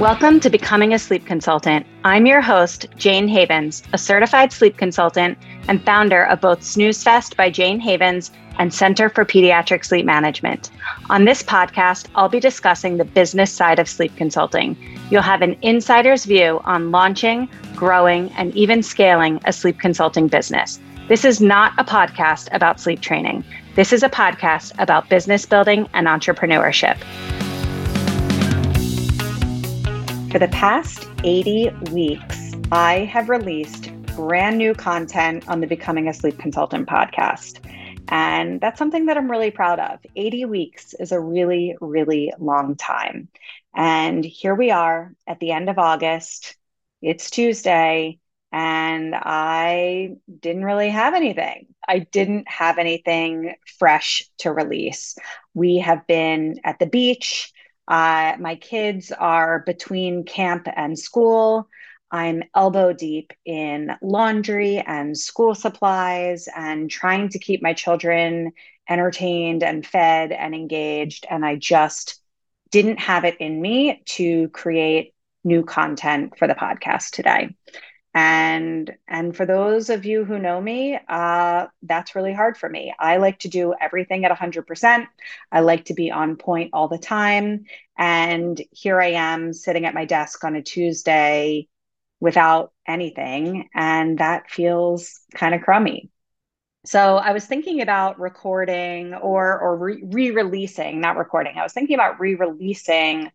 Welcome to Becoming a Sleep Consultant. I'm your host, Jayne Havens, a certified sleep consultant and founder of both Snooze Fest by Jayne Havens and Center for Pediatric Sleep Management. On this podcast, I'll be discussing the business side of sleep consulting. You'll have an insider's view on launching, growing, and even scaling a sleep consulting business. This is not a podcast about sleep training. This is a podcast about business building and entrepreneurship. For the past 80 weeks, I have released brand new content on the Becoming a Sleep Consultant podcast. And that's something that I'm really proud of. 80 weeks is a really, really long time. And here we are at the end of August. It's Tuesday, and I didn't really have anything. I didn't have anything fresh to release. We have been at the beach. Uh, my kids are between camp and school. I'm elbow deep in laundry and school supplies and trying to keep my children entertained and fed and engaged. And I just didn't have it in me to create new content for the podcast today. And and for those of you who know me uh, that's really hard for me. I like to do everything at 100% i like to be on point all the time. And here i am sitting at my desk on a tuesday without anything and that feels kind of crummy so i was thinking about recording or or re-releasing not recording i was thinking about re-releasing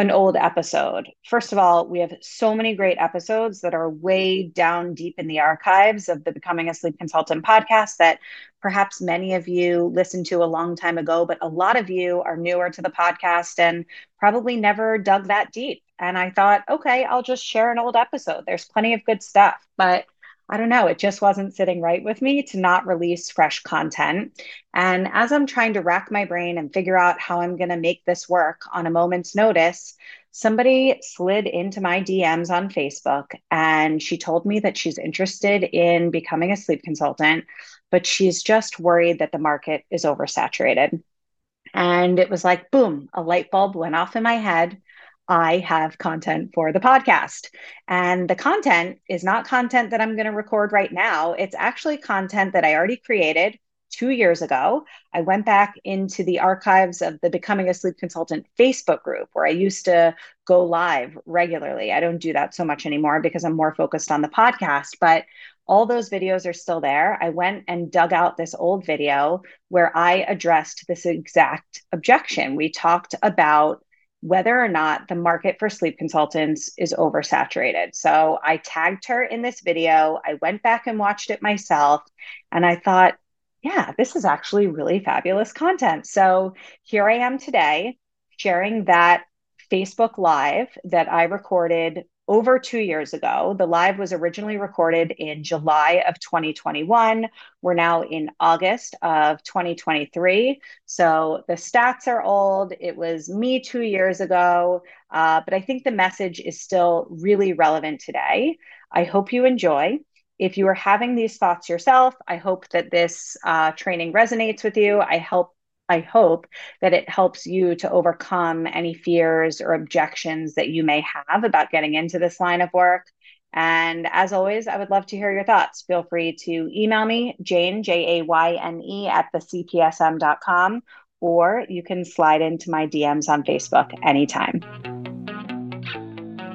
an old episode. First of all, we have so many great episodes that are way down deep in the archives of the Becoming a Sleep Consultant podcast that perhaps many of you listened to a long time ago, but a lot of you are newer to the podcast and probably never dug that deep. And I thought, okay, I'll just share an old episode. There's plenty of good stuff. But I don't know, it just wasn't sitting right with me to not release fresh content. And as I'm trying to rack my brain and figure out how I'm going to make this work on a moment's notice, somebody slid into my DMs on Facebook and she told me that she's interested in becoming a sleep consultant, but she's just worried that the market is oversaturated. And it was like, boom, a light bulb went off in my head. I have content for the podcast. And the content is not content that I'm going to record right now. It's actually content that I already created two years ago. I went back into the archives of the Becoming a Sleep Consultant Facebook group where I used to go live regularly. I don't do that so much anymore because I'm more focused on the podcast, but all those videos are still there. I went and dug out this old video where I addressed this exact objection. We talked about whether or not the market for sleep consultants is oversaturated. So I tagged her in this video. I went back and watched it myself, and I thought, yeah, this is actually really fabulous content. So here I am today sharing that Facebook Live that I recorded over two years ago. The live was originally recorded in July of 2021. We're now in August of 2023. So the stats are old. It was me two years ago, uh, but I think the message is still really relevant today. I hope you enjoy. If you are having these thoughts yourself, I hope that this uh, training resonates with you. I help I hope that it helps you to overcome any fears or objections that you may have about getting into this line of work. And as always, I would love to hear your thoughts. Feel free to email me, Jayne, J A Y N E, at the CPSM.com, or you can slide into my DMs on Facebook anytime.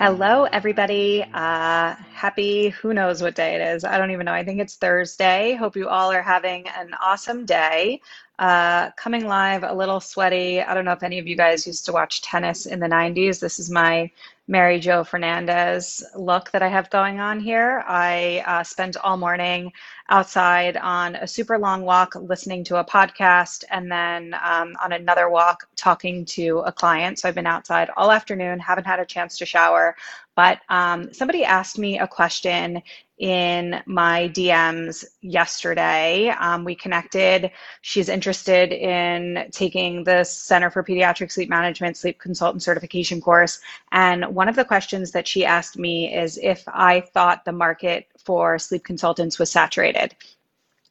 Hello, everybody. Uh, happy, who knows what day it is? I don't even know. I think it's Thursday. Hope you all are having an awesome day. Uh, coming live a little sweaty. I don't know if any of you guys used to watch tennis in the 90s. This is my Mary Joe Fernandez look that I have going on here. I uh, spent all morning outside on a super long walk listening to a podcast and then um, on another walk talking to a client. So I've been outside all afternoon, haven't had a chance to shower. But um, somebody asked me a question in my DMs yesterday. Um, we connected. She's interested in taking the Center for Pediatric Sleep Management Sleep Consultant Certification course. And one of the questions that she asked me is if I thought the market for sleep consultants was saturated?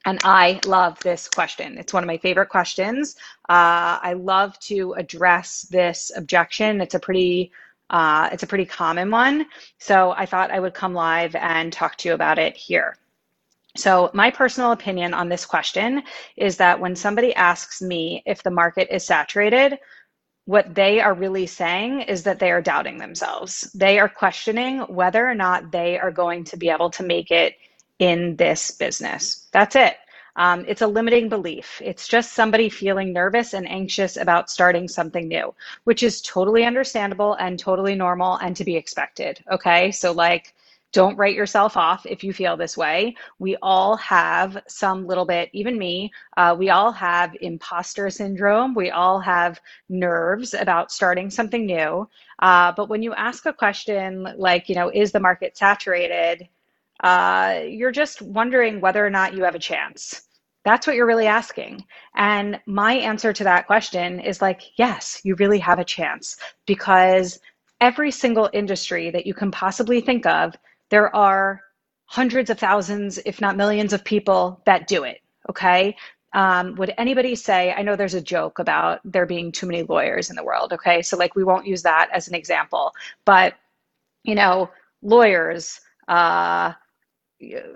And I love this question. It's one of my favorite questions. Uh, I love to address this objection. It's a pretty uh, it's a pretty common one. So I thought I would come live and talk to you about it here. So, my personal opinion on this question is that when somebody asks me if the market is saturated, what they are really saying is that they are doubting themselves. They are questioning whether or not they are going to be able to make it in this business. That's it. Um, it's a limiting belief. It's just somebody feeling nervous and anxious about starting something new, which is totally understandable and totally normal and to be expected. Okay. So, like, don't write yourself off if you feel this way. We all have some little bit, even me, uh, we all have imposter syndrome. We all have nerves about starting something new. Uh, but when you ask a question like, you know, is the market saturated? Uh, you're just wondering whether or not you have a chance. That's what you're really asking. And my answer to that question is like, yes, you really have a chance because every single industry that you can possibly think of there are hundreds of thousands, if not millions of people that do it. Okay. Um, would anybody say, I know there's a joke about there being too many lawyers in the world. Okay. So, like, we won't use that as an example, but, you know, lawyers, uh,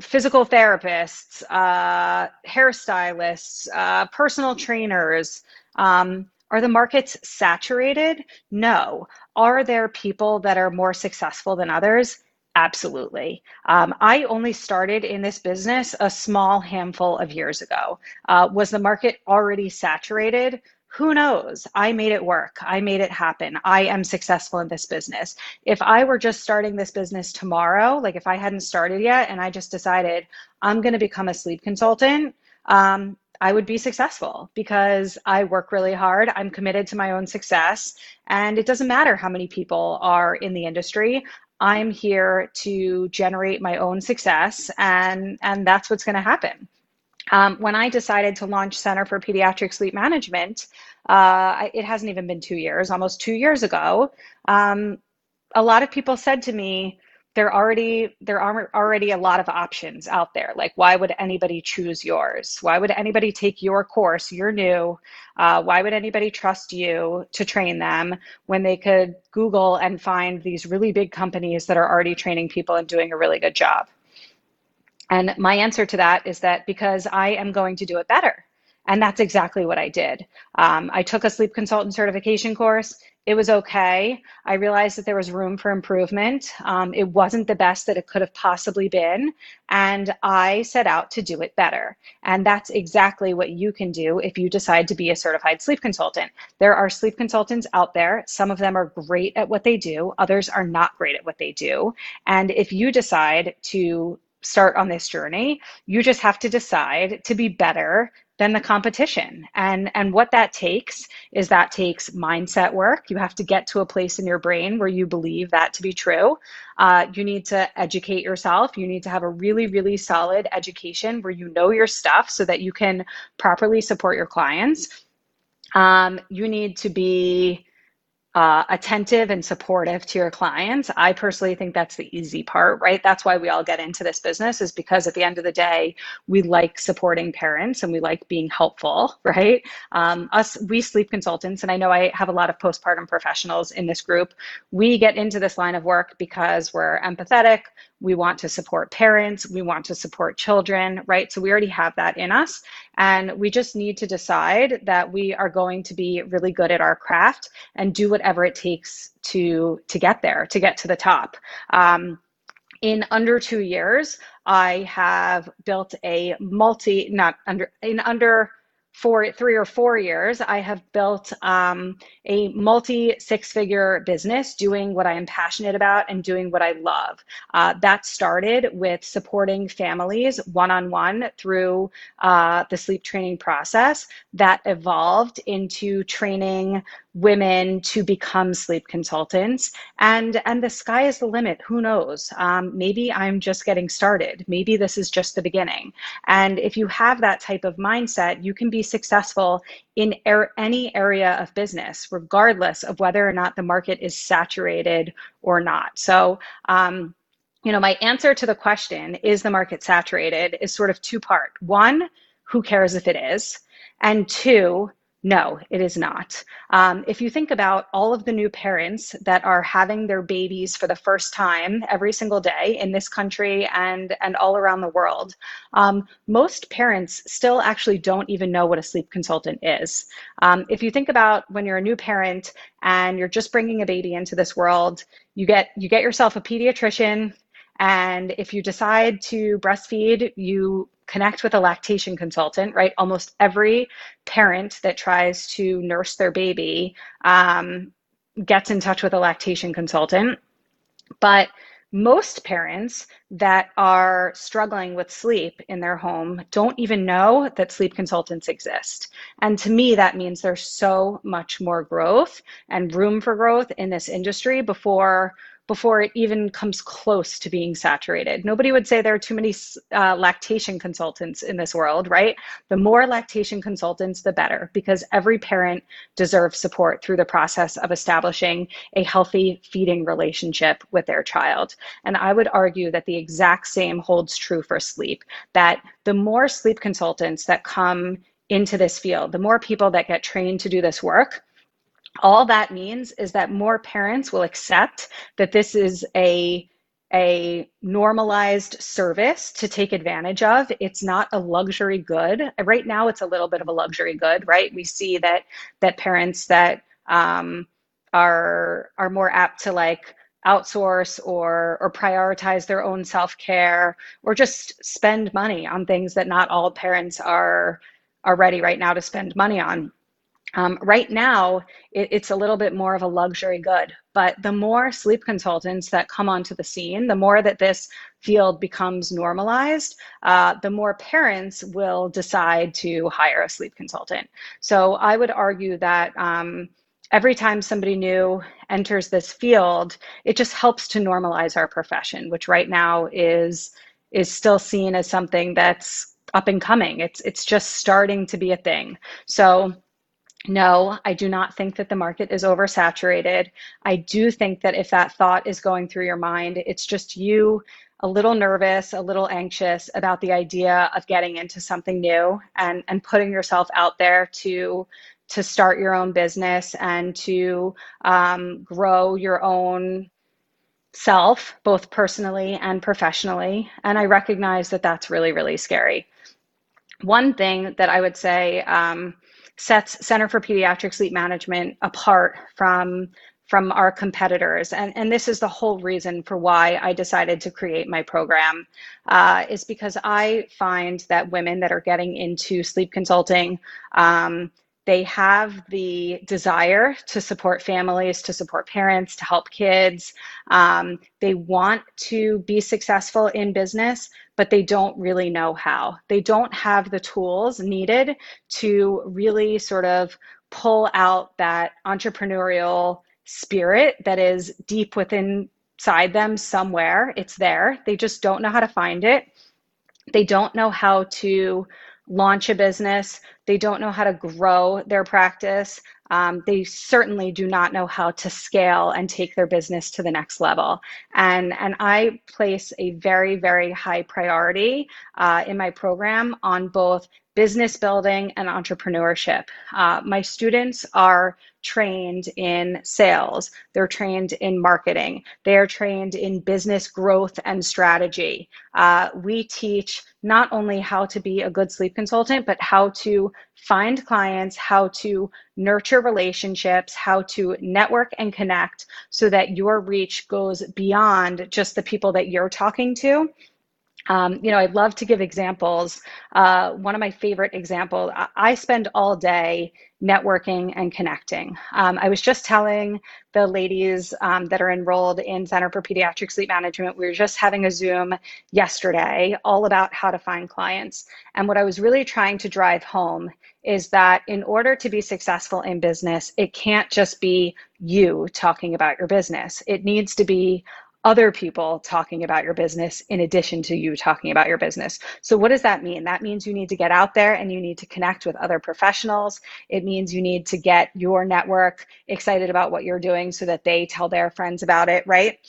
physical therapists, uh, hairstylists, uh, personal trainers. Um, are the markets saturated? No. Are there people that are more successful than others? Absolutely. Um, I only started in this business a small handful of years ago. Uh, was the market already saturated? Who knows? I made it work. I made it happen. I am successful in this business. If I were just starting this business tomorrow, like if I hadn't started yet and I just decided I'm going to become a sleep consultant, um, I would be successful because I work really hard. I'm committed to my own success. And it doesn't matter how many people are in the industry. I'm here to generate my own success, and and that's what's going to happen. Um, when I decided to launch Center for Pediatric Sleep Management, uh, it hasn't even been two years, almost two years ago. Um, a lot of people said to me, there already there are already a lot of options out there. Like why would anybody choose yours? Why would anybody take your course? You're new. Uh, why would anybody trust you to train them when they could google and find these really big companies that are already training people and doing a really good job and my answer to that is that because i am going to do it better and that's exactly what I did. Um, I took a sleep consultant certification course. It was okay. I realized that there was room for improvement. Um, it wasn't the best that it could have possibly been. And I set out to do it better. And that's exactly what you can do if you decide to be a certified sleep consultant. There are sleep consultants out there. Some of them are great at what they do, others are not great at what they do. And if you decide to start on this journey, you just have to decide to be better than the competition. And and what that takes is that takes mindset work. You have to get to a place in your brain where you believe that to be true. Uh, you need to educate yourself. You need to have a really really solid education where you know your stuff so that you can properly support your clients. Um, you need to be uh, attentive and supportive to your clients. I personally think that's the easy part, right? That's why we all get into this business, is because at the end of the day, we like supporting parents and we like being helpful, right? Um, us, we sleep consultants, and I know I have a lot of postpartum professionals in this group. We get into this line of work because we're empathetic, we want to support parents, we want to support children, right? So we already have that in us. And we just need to decide that we are going to be really good at our craft and do whatever it takes to to get there, to get to the top. Um, in under two years, I have built a multi, not under, in under for three or four years, I have built um, a multi six figure business doing what I am passionate about and doing what I love. Uh, that started with supporting families one on one through uh, the sleep training process. That evolved into training women to become sleep consultants. And and the sky is the limit. Who knows? Um, maybe i'm just getting started. Maybe this is just the beginning. And if you have that type of mindset you can be successful in er- any area of business regardless of whether or not the market is saturated or not so um, you know, my answer to the question, is the market saturated, is sort of two part. One, who cares if it is? And two, no, it is not. Um, if you think about all of the new parents that are having their babies for the first time every single day in this country and, and all around the world, um, most parents still actually don't even know what a sleep consultant is. Um, if you think about when you're a new parent and you're just bringing a baby into this world, you get you get yourself a pediatrician, and if you decide to breastfeed, you connect with a lactation consultant, right? Almost every parent that tries to nurse their baby um, gets in touch with a lactation consultant. But most parents that are struggling with sleep in their home don't even know that sleep consultants exist. And to me, that means there's so much more growth and room for growth in this industry before before it even comes close to being saturated. Nobody would say there are too many uh, lactation consultants in this world, right? The more lactation consultants, the better, because every parent deserves support through the process of establishing a healthy feeding relationship with their child. And I would argue that the exact same holds true for sleep, that the more sleep consultants that come into this field, the more people that get trained to do this work, all that means is that more parents will accept that this is a a normalized service to take advantage of. It's not a luxury good. Right now, it's a little bit of a luxury good, right? We see that that parents that um, are are more apt to like outsource or or prioritize their own self care or just spend money on things that not all parents are are ready right now to spend money on. Um, right now, it, it's a little bit more of a luxury good, but the more sleep consultants that come onto the scene, the more that this field becomes normalized, uh, the more parents will decide to hire a sleep consultant. So I would argue that. Um, every time somebody new enters this field, it just helps to normalize our profession, which right now is is still seen as something that's up and coming. It's it's just starting to be a thing. So no, I do not think that the market is oversaturated. I do think that if that thought is going through your mind, it's just you a little nervous, a little anxious about the idea of getting into something new and, and putting yourself out there to to start your own business and to um, grow your own self, both personally and professionally. And I recognize that that's really, really scary. One thing that I would say um, sets Center for Pediatric Sleep Management apart from from our competitors. And, and this is the whole reason for why I decided to create my program, uh, is because I find that women that are getting into sleep consulting, um, they have the desire to support families, to support parents, to help kids. Um, they want to be successful in business, but they don't really know how. They don't have the tools needed to really sort of pull out that entrepreneurial spirit that is deep within inside them somewhere. It's there. They just don't know how to find it. They don't know how to launch a business. They don't know how to grow their practice. Um, they certainly do not know how to scale and take their business to the next level. And, and I place a very, very high priority uh, in my program on both business building and entrepreneurship. Uh, my students are trained in sales, they're trained in marketing, they're trained in business growth and strategy. Uh, we teach not only how to be a good sleep consultant, but how to find clients, how to nurture relationships, how to network and connect so that your reach goes beyond just the people that you're talking to um, you know, I'd love to give examples. Uh, one of my favorite examples, I, I spend all day networking and connecting. Um, I was just telling the ladies um, that are enrolled in Center for Pediatric Sleep Management, we were just having a Zoom yesterday all about how to find clients. And what I was really trying to drive home is that in order to be successful in business, it can't just be you talking about your business. It needs to be other people talking about your business in addition to you talking about your business. So, what does that mean? That means you need to get out there and you need to connect with other professionals. It means you need to get your network excited about what you're doing so that they tell their friends about it, right?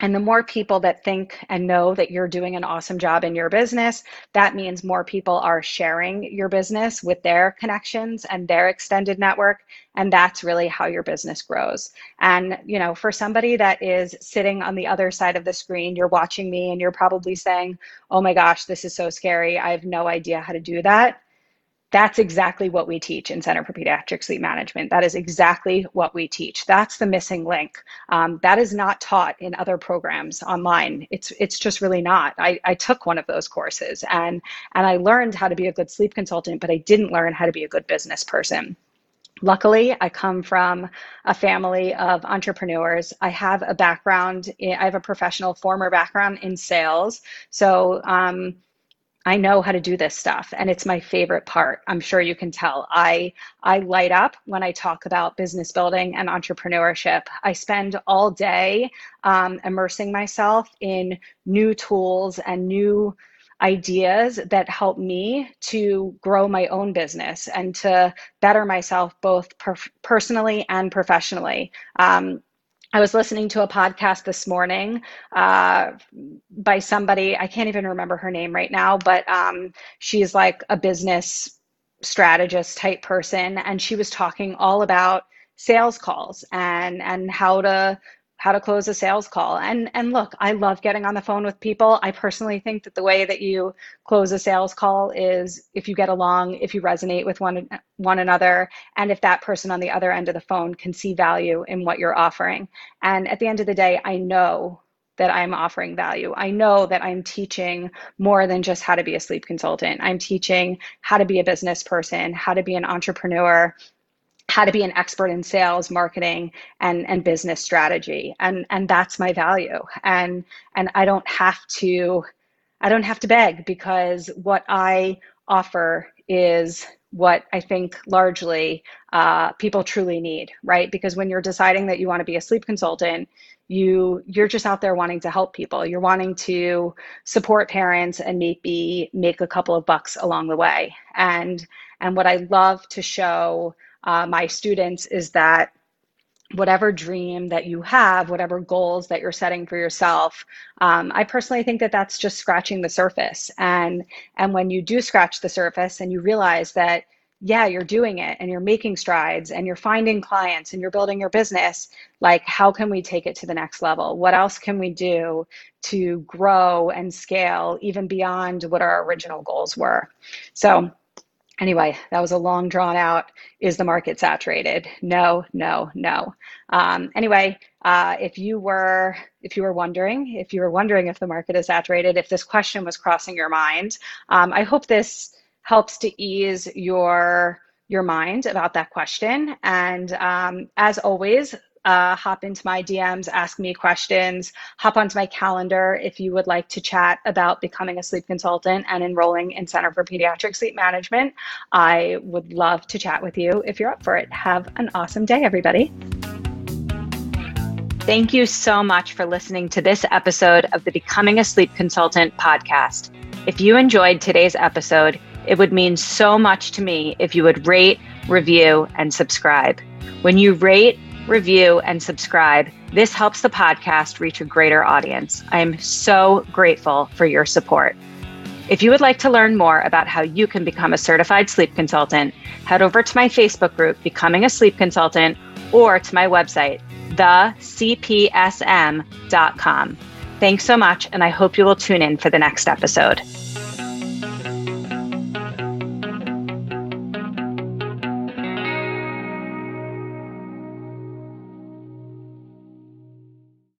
And the more people that think and know that you're doing an awesome job in your business, that means more people are sharing your business with their connections and their extended network. And that's really how your business grows. And, you know, for somebody that is sitting on the other side of the screen, you're watching me and you're probably saying, oh my gosh, this is so scary. I have no idea how to do that that's exactly what we teach in Center for Pediatric Sleep Management. That is exactly what we teach. That's the missing link. Um, that is not taught in other programs online. It's it's just really not. I, I took one of those courses and and I learned how to be a good sleep consultant, but I didn't learn how to be a good business person. Luckily, I come from a family of entrepreneurs. I have a background, I have a professional former background in sales. So, um, I know how to do this stuff and it's my favorite part. I'm sure you can tell. I I light up when I talk about business building and entrepreneurship. I spend all day um, immersing myself in new tools and new ideas that help me to grow my own business and to better myself both per- personally and professionally. Um, I was listening to a podcast this morning uh, by somebody, I can't even remember her name right now, but um, she's like a business strategist type person. And she was talking all about sales calls and and how to how to close a sales call. And and look, I love getting on the phone with people. I personally think that the way that you close a sales call is if you get along, if you resonate with one one another, and if that person on the other end of the phone can see value in what you're offering. And at the end of the day, I know that I'm offering value. I know that I'm teaching more than just how to be a sleep consultant. I'm teaching how to be a business person, how to be an entrepreneur, how to be an expert in sales marketing and and business strategy. And and that's my value. And and i don't have to i don't have to beg because what i offer is what i think largely uh, people truly need right? Because when you're deciding that you want to be a sleep consultant you you're just out there wanting to help people. You're wanting to support parents and maybe make a couple of bucks along the way. And and what i love to show uh, my students is that whatever dream that you have, whatever goals that you're setting for yourself, um, I personally think that that's just scratching the surface. And and when you do scratch the surface and you realize that yeah, you're doing it and you're making strides and you're finding clients and you're building your business, like how can we take it to the next level? What else can we do to grow and scale even beyond what our original goals were? So anyway, that was a long drawn out. Is the market saturated? No, no, no. Um, anyway, uh, if you were if you were wondering if you were wondering if the market is saturated, if this question was crossing your mind, um, I hope this helps to ease your your mind about that question. And um, as always, uh, hop into my DMs, ask me questions, hop onto my calendar if you would like to chat about becoming a sleep consultant and enrolling in Center for Pediatric Sleep Management. I would love to chat with you if you're up for it. Have an awesome day, everybody. Thank you so much for listening to this episode of the Becoming a Sleep Consultant podcast. If you enjoyed today's episode, it would mean so much to me if you would rate, review, and subscribe. When you rate, review, and subscribe. This helps the podcast reach a greater audience. I am so grateful for your support. If you would like to learn more about how you can become a certified sleep consultant, head over to my Facebook group, Becoming a Sleep Consultant, or to my website, thecpsm.com. Thanks so much, and I hope you will tune in for the next episode.